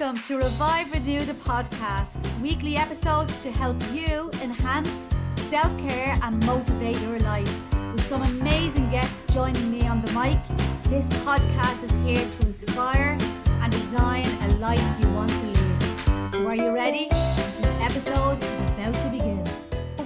Welcome to Revive Renew the podcast, weekly episodes to help you enhance self care and motivate your life. With some amazing guests joining me on the mic, this podcast is here to inspire and design a life you want to live. So, are you ready? This episode is about to begin.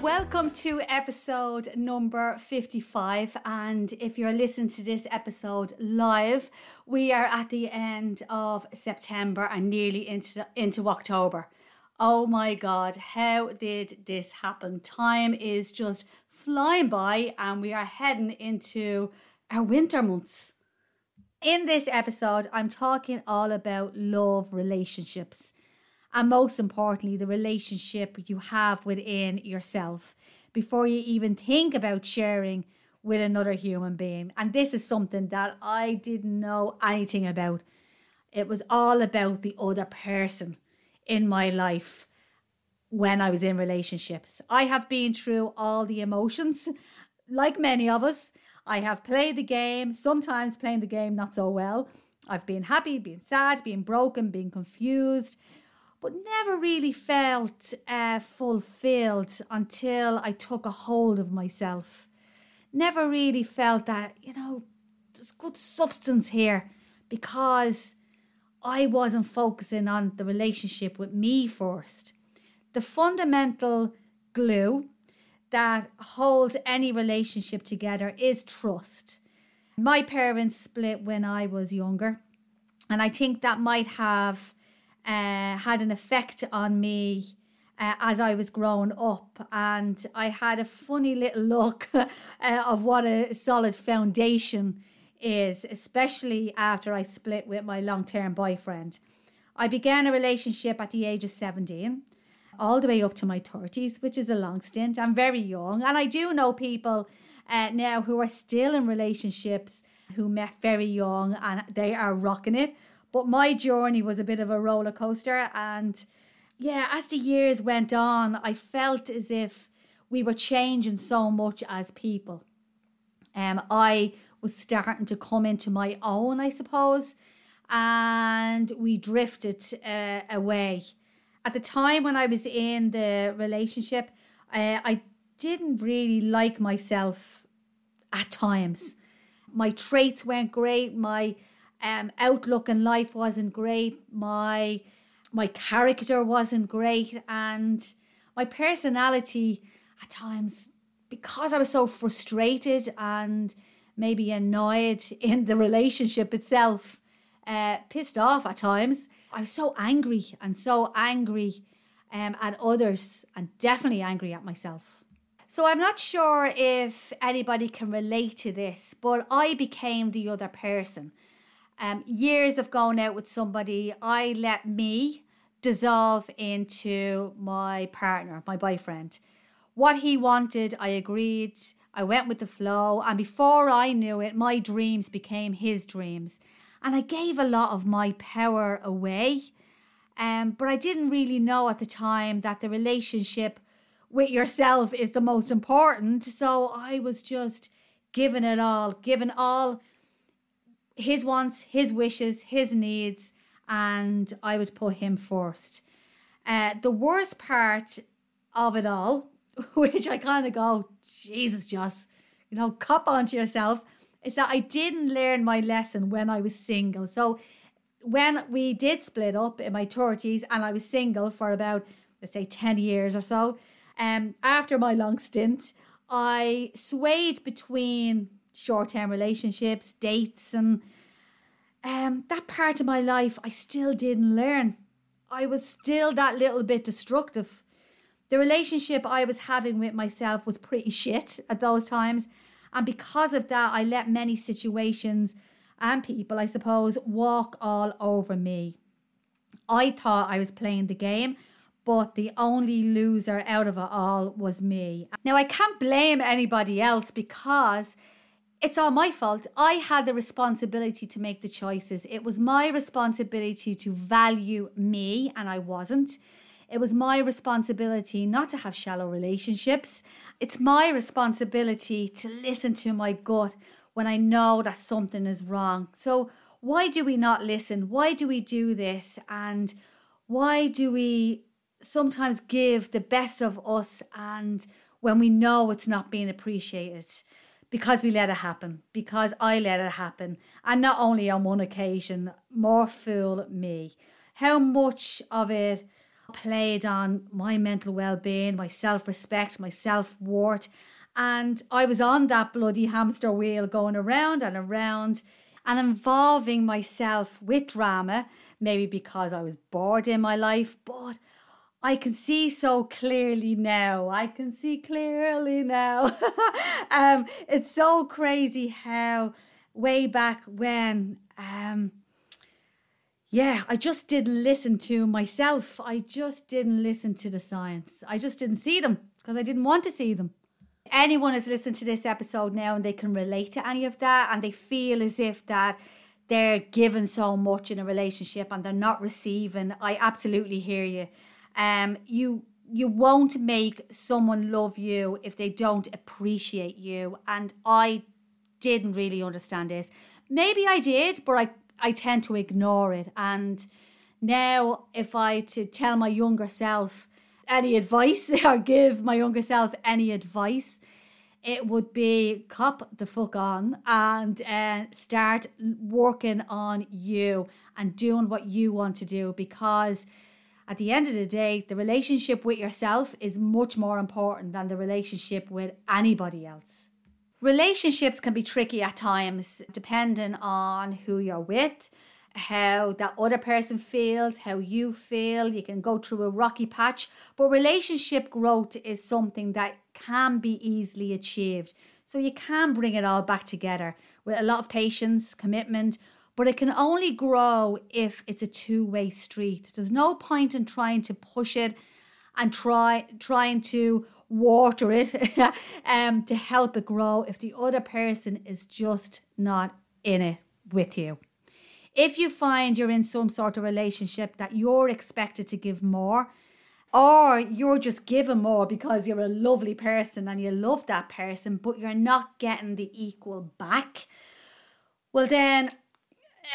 Welcome to episode number 55. And if you're listening to this episode live, we are at the end of September and nearly into, into October. Oh my God, how did this happen? Time is just flying by, and we are heading into our winter months. In this episode, I'm talking all about love relationships and most importantly, the relationship you have within yourself before you even think about sharing with another human being. And this is something that I didn't know anything about. It was all about the other person in my life when I was in relationships. I have been through all the emotions, like many of us. I have played the game, sometimes playing the game not so well. I've been happy, been sad, been broken, been confused, but never really felt uh, fulfilled until I took a hold of myself. Never really felt that, you know, there's good substance here because I wasn't focusing on the relationship with me first. The fundamental glue that holds any relationship together is trust. My parents split when I was younger, and I think that might have uh, had an effect on me uh, as I was growing up. And I had a funny little look uh, of what a solid foundation is, especially after I split with my long term boyfriend. I began a relationship at the age of 17, all the way up to my 30s, which is a long stint. I'm very young. And I do know people uh, now who are still in relationships who met very young and they are rocking it. But my journey was a bit of a roller coaster. And yeah, as the years went on, I felt as if we were changing so much as people. Um, I was starting to come into my own, I suppose, and we drifted uh, away. At the time when I was in the relationship, uh, I didn't really like myself at times. My traits weren't great. My um, outlook in life wasn't great. My my character wasn't great, and my personality at times, because I was so frustrated and maybe annoyed in the relationship itself, uh, pissed off at times. I was so angry and so angry um, at others, and definitely angry at myself. So I'm not sure if anybody can relate to this, but I became the other person um, years of going out with somebody, I let me dissolve into my partner, my boyfriend. What he wanted, I agreed. I went with the flow. And before I knew it, my dreams became his dreams. And I gave a lot of my power away. Um, but I didn't really know at the time that the relationship with yourself is the most important. So I was just giving it all, giving all his wants, his wishes, his needs, and I would put him first. Uh, the worst part of it all, which I kind of go, Jesus, just, you know, cop onto yourself, is that I didn't learn my lesson when I was single. So when we did split up in my 30s and I was single for about, let's say, 10 years or so, um, after my long stint, I swayed between short term relationships, dates, and um, that part of my life I still didn't learn. I was still that little bit destructive. The relationship I was having with myself was pretty shit at those times. And because of that, I let many situations and people, I suppose, walk all over me. I thought I was playing the game, but the only loser out of it all was me. Now, I can't blame anybody else because it's all my fault. I had the responsibility to make the choices. It was my responsibility to value me, and I wasn't. It was my responsibility not to have shallow relationships. It's my responsibility to listen to my gut when I know that something is wrong. So, why do we not listen? Why do we do this? And why do we sometimes give the best of us and when we know it's not being appreciated? Because we let it happen, because I let it happen. And not only on one occasion, more fool me. How much of it played on my mental well being, my self respect, my self worth. And I was on that bloody hamster wheel going around and around and involving myself with drama, maybe because I was bored in my life, but I can see so clearly now. I can see clearly now. um, it's so crazy how way back when um, yeah, I just didn't listen to myself. I just didn't listen to the science. I just didn't see them because I didn't want to see them. Anyone has listened to this episode now and they can relate to any of that and they feel as if that they're given so much in a relationship and they're not receiving. I absolutely hear you. Um, you you won't make someone love you if they don't appreciate you. And I didn't really understand this. Maybe I did, but I I tend to ignore it. And now, if I to tell my younger self any advice or give my younger self any advice, it would be cop the fuck on and uh, start working on you and doing what you want to do because at the end of the day, the relationship with yourself is much more important than the relationship with anybody else. Relationships can be tricky at times, depending on who you're with, how that other person feels, how you feel. You can go through a rocky patch, but relationship growth is something that can be easily achieved. So you can bring it all back together with a lot of patience, commitment, but it can only grow if it's a two-way street. There's no point in trying to push it and try trying to water it um, to help it grow if the other person is just not in it with you. If you find you're in some sort of relationship that you're expected to give more, or you're just giving more because you're a lovely person and you love that person, but you're not getting the equal back, well, then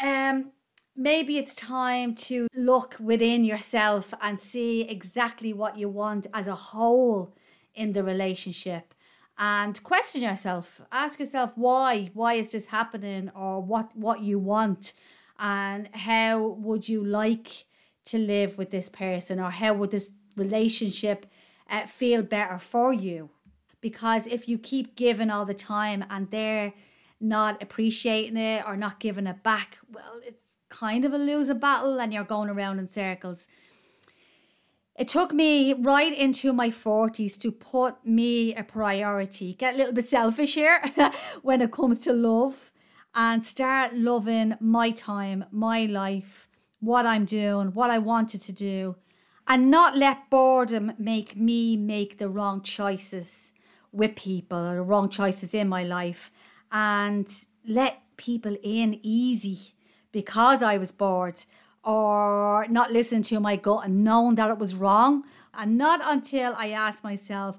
um, maybe it's time to look within yourself and see exactly what you want as a whole in the relationship and question yourself. Ask yourself why. Why is this happening or what what you want? And how would you like to live with this person or how would this relationship uh, feel better for you? Because if you keep giving all the time and they're not appreciating it or not giving it back well it's kind of a loser battle and you're going around in circles. It took me right into my 40s to put me a priority, get a little bit selfish here when it comes to love, and start loving my time, my life, what I'm doing, what I wanted to do, and not let boredom make me make the wrong choices with people or the wrong choices in my life, and let people in easy because I was bored or not listening to my gut and knowing that it was wrong. And not until I asked myself,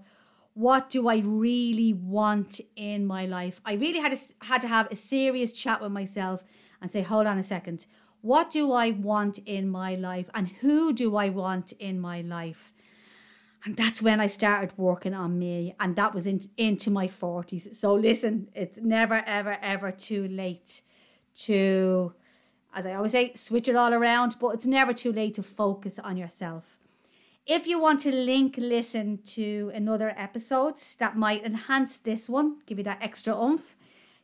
what do I really want in my life? I really had to, had to have a serious chat with myself and say, hold on a second. What do I want in my life? And who do I want in my life? And that's when I started working on me. And that was in, into my 40s. So listen, it's never, ever, ever too late to as I always say, switch it all around, but it's never too late to focus on yourself. If you want to link listen to another episode that might enhance this one, give you that extra oomph,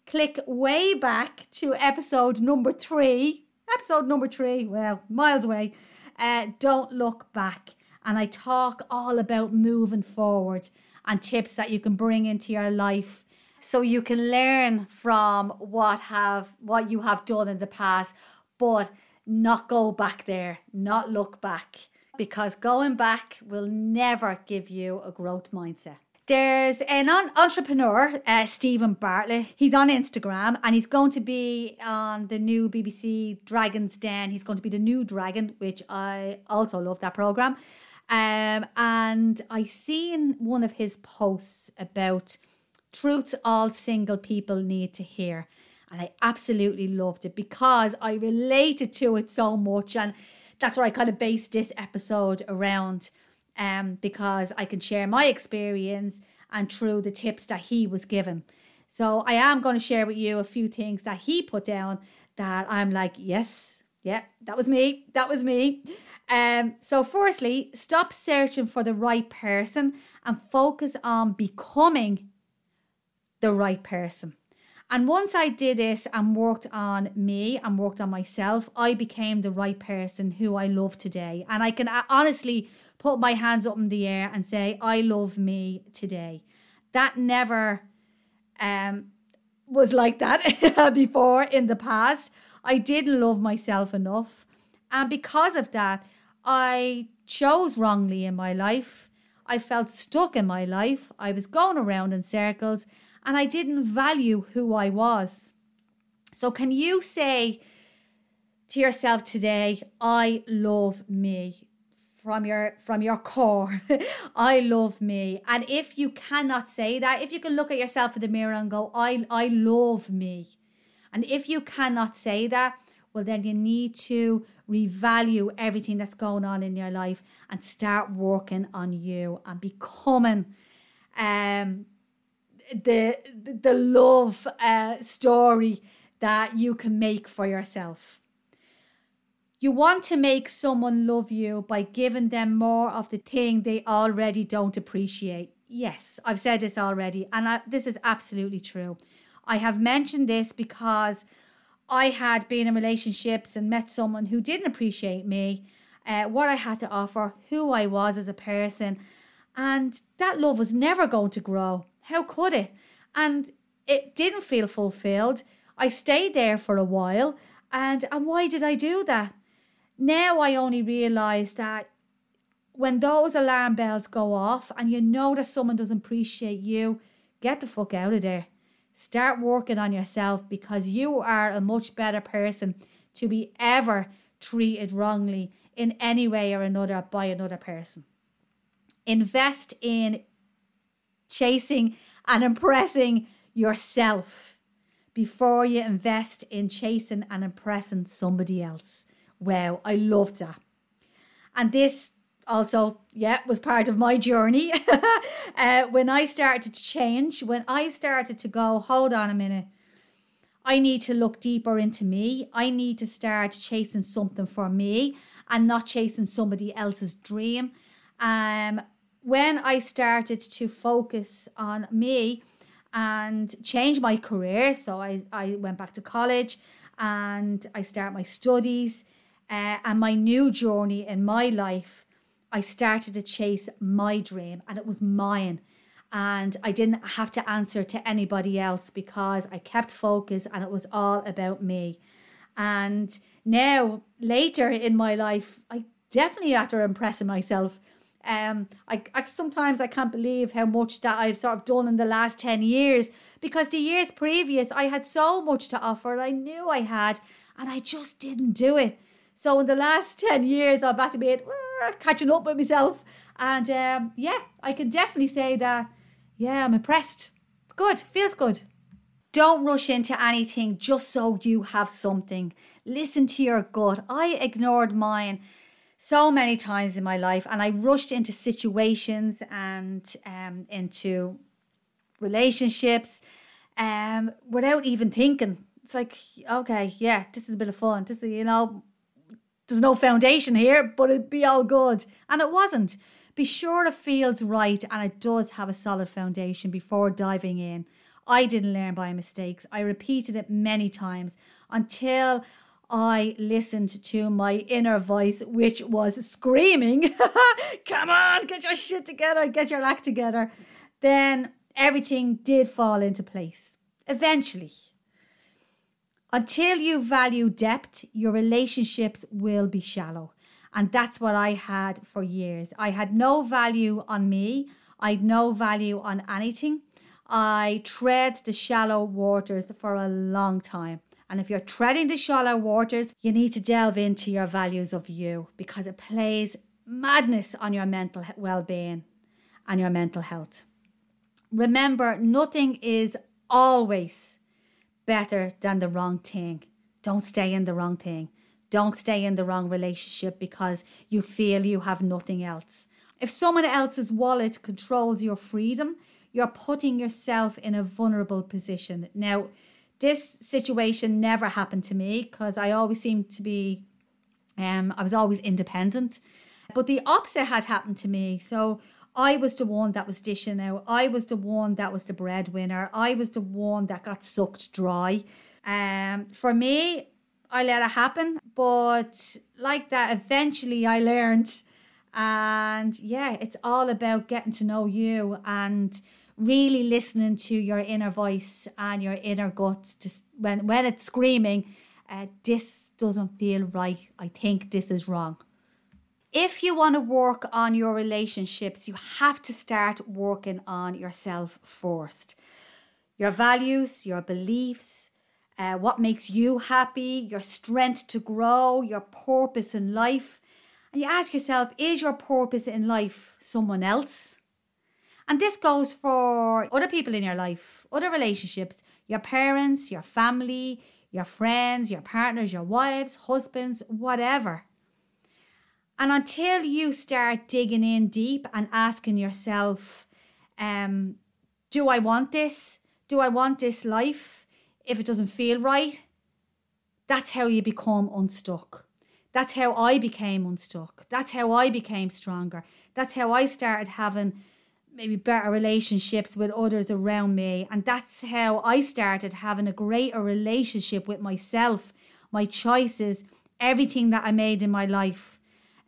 click way back to episode number three. Episode number three, well, miles away. Uh, don't look back. And I talk all about moving forward and tips that you can bring into your life so you can learn from what have what you have done in the past but not go back there, not look back, because going back will never give you a growth mindset. There's an entrepreneur, uh, Steven Bartlett. He's on Instagram and he's going to be on the new BBC Dragon's Den. He's going to be the new dragon, which I also love that program. Um, and I seen one of his posts about truths all single people need to hear. And I absolutely loved it because I related to it so much. And that's what I kind of based this episode around um, because I can share my experience and through the tips that he was given. So I am going to share with you a few things that he put down that I'm like, yes, yeah, that was me. That was me. Um, so, firstly, stop searching for the right person and focus on becoming the right person. And once I did this and worked on me and worked on myself, I became the right person who I love today. And I can uh, honestly put my hands up in the air and say, I love me today. That never um, was like that before in the past. I didn't love myself enough. And because of that, I chose wrongly in my life. I felt stuck in my life. I was going around in circles and I didn't value who I was. So, can you say to yourself today, I love me? From your from your core, I love me. And if you cannot say that, if you can look at yourself in the mirror and go, I I love me. And if you cannot say that, well then you need to revalue everything that's going on in your life and start working on you and becoming um the the love uh, story that you can make for yourself. You want to make someone love you by giving them more of the thing they already don't appreciate. Yes, I've said this already, and I, this is absolutely true. I have mentioned this because I had been in relationships and met someone who didn't appreciate me, uh, what I had to offer, who I was as a person, and that love was never going to grow. How could it? And it didn't feel fulfilled. I stayed there for a while. And, and why did I do that? Now I only realize that when those alarm bells go off and you know that someone doesn't appreciate you, get the fuck out of there. Start working on yourself because you are a much better person to be ever treated wrongly in any way or another by another person. Invest in chasing and impressing yourself before you invest in chasing and impressing somebody else. Wow, I loved that. And this also, yeah, was part of my journey. uh, when I started to change, when I started to go, hold on a minute, I need to look deeper into me. I need to start chasing something for me and not chasing somebody else's dream. Um, when I started to focus on me and change my career, so I, I went back to college and I start my studies uh, and my new journey in my life, I started to chase my dream and it was mine. And I didn't have to answer to anybody else because I kept focus and it was all about me. And now, later in my life, I definitely after impressing myself um, I, I sometimes I can't believe how much that I've sort of done in the last 10 years because the years previous I had so much to offer I knew I had and I just didn't do it. So in the last 10 years I'm back to be uh, catching up with myself and um, yeah, I can definitely say that yeah, I'm impressed. It's good, feels good. Don't rush into anything just so you have something. Listen to your gut. I ignored mine so many times in my life, and I rushed into situations and um, into relationships um, without even thinking. It's like, okay, yeah, this is a bit of fun. This is, you know, there's no foundation here, but it'd be all good. And it wasn't. Be sure it feels right and it does have a solid foundation before diving in. I didn't learn by mistakes. I repeated it many times until I listened to my inner voice, which was screaming, Come on, get your shit together, get your act together. Then everything did fall into place. Eventually. Until you value depth, your relationships will be shallow. And that's what I had for years. I had no value on me, I had no value on anything. I tread the shallow waters for a long time. And if you're treading the shallow waters, you need to delve into your values of you because it plays madness on your mental well being and your mental health. Remember, nothing is always better than the wrong thing. Don't stay in the wrong thing. Don't stay in the wrong relationship because you feel you have nothing else. If someone else's wallet controls your freedom, you're putting yourself in a vulnerable position. Now, this situation never happened to me because I always seemed to be, um, I was always independent. But the opposite had happened to me. So I was the one that was dishing out. I was the one that was the breadwinner. I was the one that got sucked dry. Um, for me, I let it happen. But like that, eventually I learned. And yeah, it's all about getting to know you and really listening to your inner voice and your inner gut. Just when when it's screaming, uh, this doesn't feel right. I think this is wrong. If you want to work on your relationships, you have to start working on yourself first. Your values, your beliefs, uh, what makes you happy, your strength to grow, your purpose in life. And you ask yourself, is your purpose in life someone else? And this goes for other people in your life, other relationships, your parents, your family, your friends, your partners, your wives, husbands, whatever. And until you start digging in deep and asking yourself, um, do I want this? Do I want this life? If it doesn't feel right, that's how you become unstuck. That's how I became unstuck. That's how I became stronger. That's how I started having maybe better relationships with others around me. And that's how I started having a greater relationship with myself, my choices, everything that I made in my life.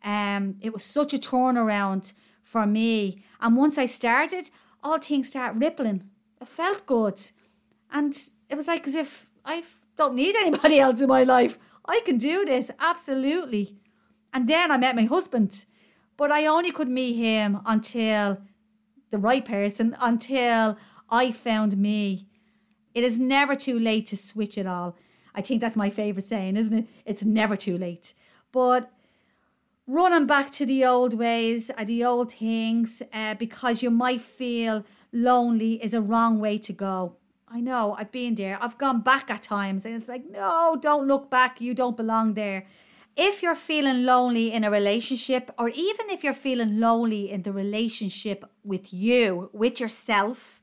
Um, it was such a turnaround for me. And once I started, all things start rippling. It felt good. And it was like as if I don't need anybody else in my life. I can do this, absolutely. And then I met my husband. But I only could meet him until the right person until I found me. It is never too late to switch it all. I think that's my favourite saying, isn't it? It's never too late. But running back to the old ways, uh, the old things, uh, because you might feel lonely is a wrong way to go. I know, I've been there. I've gone back at times and it's like, no, don't look back. You don't belong there if you're feeling lonely in a relationship, or even if you're feeling lonely in the relationship with you, with yourself,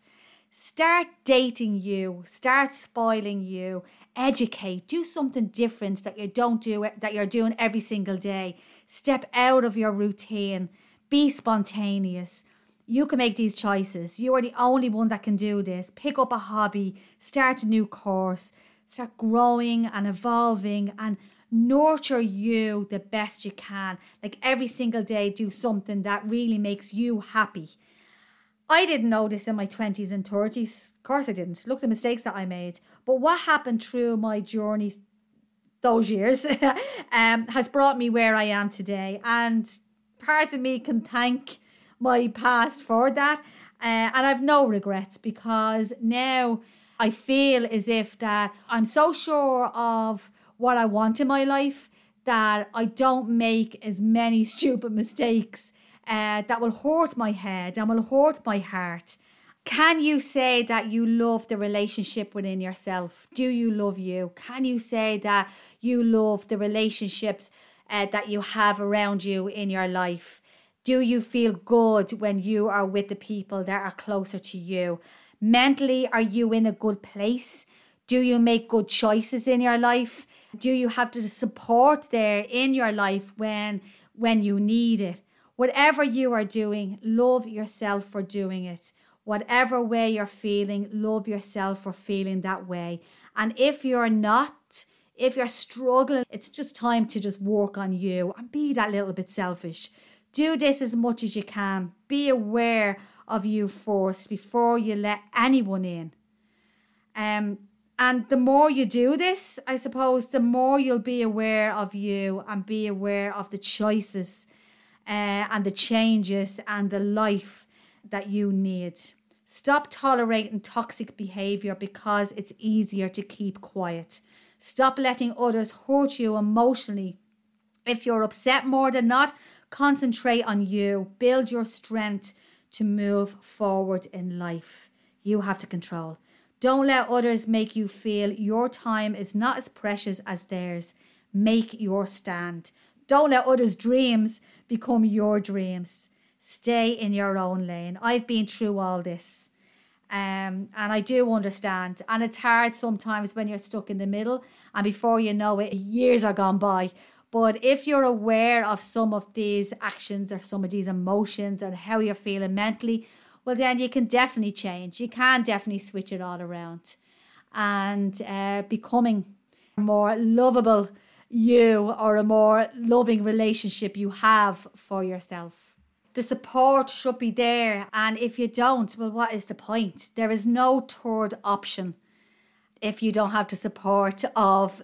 start dating you, start spoiling you, educate, do something different that you don't do, that you're doing every single day. Step out of your routine, be spontaneous. You can make these choices. You are the only one that can do this. Pick up a hobby, start a new course, start growing and evolving and nurture you the best you can. Like every single day, do something that really makes you happy. I didn't know this in my 20s and 30s. Of course, I didn't. Look at the mistakes that I made. But what happened through my journey those years um, has brought me where I am today. And part of me can thank my past for that. Uh, and I've no regrets because now I feel as if that I'm so sure of what I want in my life that I don't make as many stupid mistakes uh, that will hurt my head and will hurt my heart. Can you say that you love the relationship within yourself? Do you love you? Can you say that you love the relationships uh, that you have around you in your life? Do you feel good when you are with the people that are closer to you? Mentally, are you in a good place? Do you make good choices in your life? Do you have the support there in your life when when you need it? Whatever you are doing, love yourself for doing it. Whatever way you're feeling, love yourself for feeling that way. And if you're not, if you're struggling, it's just time to just work on you and be that little bit selfish. Do this as much as you can. Be aware of you first before you let anyone in. Um, and the more you do this, I suppose, the more you'll be aware of you and be aware of the choices uh, and the changes and the life that you need. Stop tolerating toxic behavior because it's easier to keep quiet. Stop letting others hurt you emotionally. If you're upset more than not, concentrate on you. Build your strength to move forward in life. You have to control. Don't let others make you feel your time is not as precious as theirs. Make your stand. Don't let others' dreams become your dreams. Stay in your own lane. I've been through all this. Um, and I do understand. And it's hard sometimes when you're stuck in the middle, and before you know it, years are gone by. But if you're aware of some of these actions or some of these emotions and how you're feeling mentally, well, then you can definitely change. You can definitely switch it all around and uh, becoming a more lovable you or a more loving relationship you have for yourself. The support should be there, and if you don't, well, what is the point? There is no third option if you don't have the support of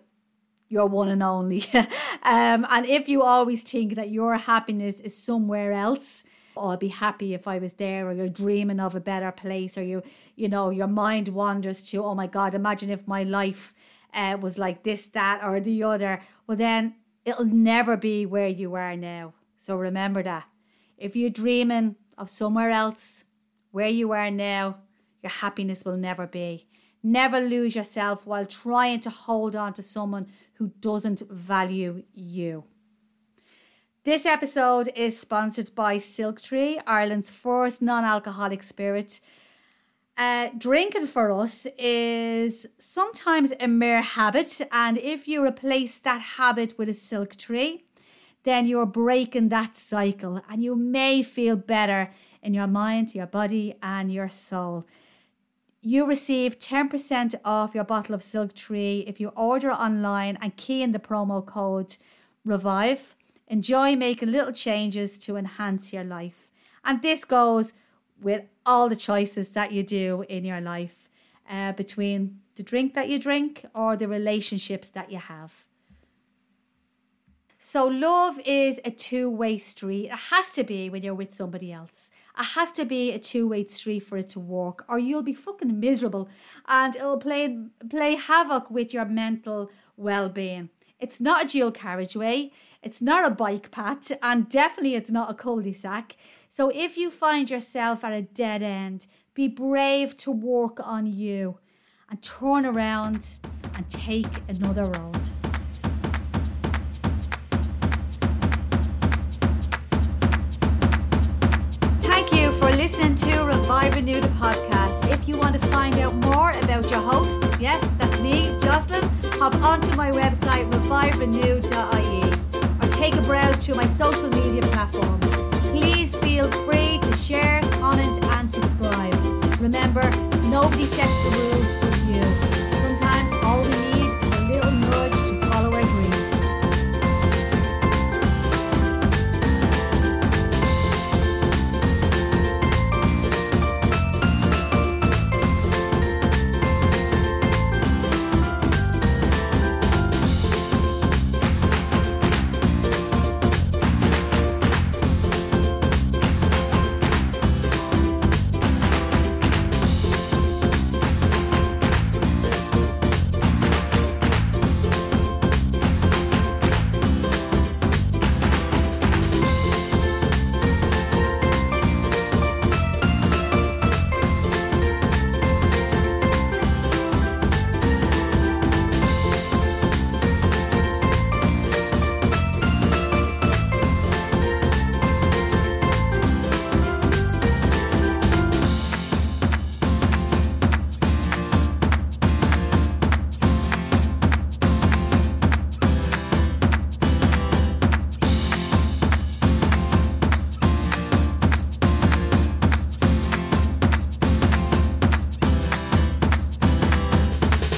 your one and only. um, and if you always think that your happiness is somewhere else, oh, I'd be happy if I was there, or you're dreaming of a better place, or you, you know, your mind wanders to, oh my God, imagine if my life uh, was like this, that, or the other. Well, then it'll never be where you are now. So remember that. If you're dreaming of somewhere else, where you are now, your happiness will never be. Never lose yourself while trying to hold on to someone who doesn't value you. This episode is sponsored by Silk Tree, Ireland's first non alcoholic spirit. Uh, drinking for us is sometimes a mere habit, and if you replace that habit with a silk tree, then you're breaking that cycle and you may feel better in your mind, your body, and your soul you receive 10% off your bottle of Silk Tree if you order online and key in the promo code REVIVE. Enjoy making little changes to enhance your life. And this goes with all the choices that you do in your life uh, between the drink that you drink or the relationships that you have. So, love is a two way street. It has to be when you're with somebody else. It has to be a two-way street for it to work, or you'll be fucking miserable, and it'll play play havoc with your mental well-being. It's not a dual carriageway, it's not a bike path, and definitely it's not a cul-de-sac. So if you find yourself at a dead end, be brave to work on you and turn around and take another road. Renew the podcast. If you want to find out more about your host, yes, that's me, Jocelyn, hop onto my website reviverenew.ie or take a browse through my social media platforms. Please feel free to share, comment, and subscribe. Remember, nobody sets the rules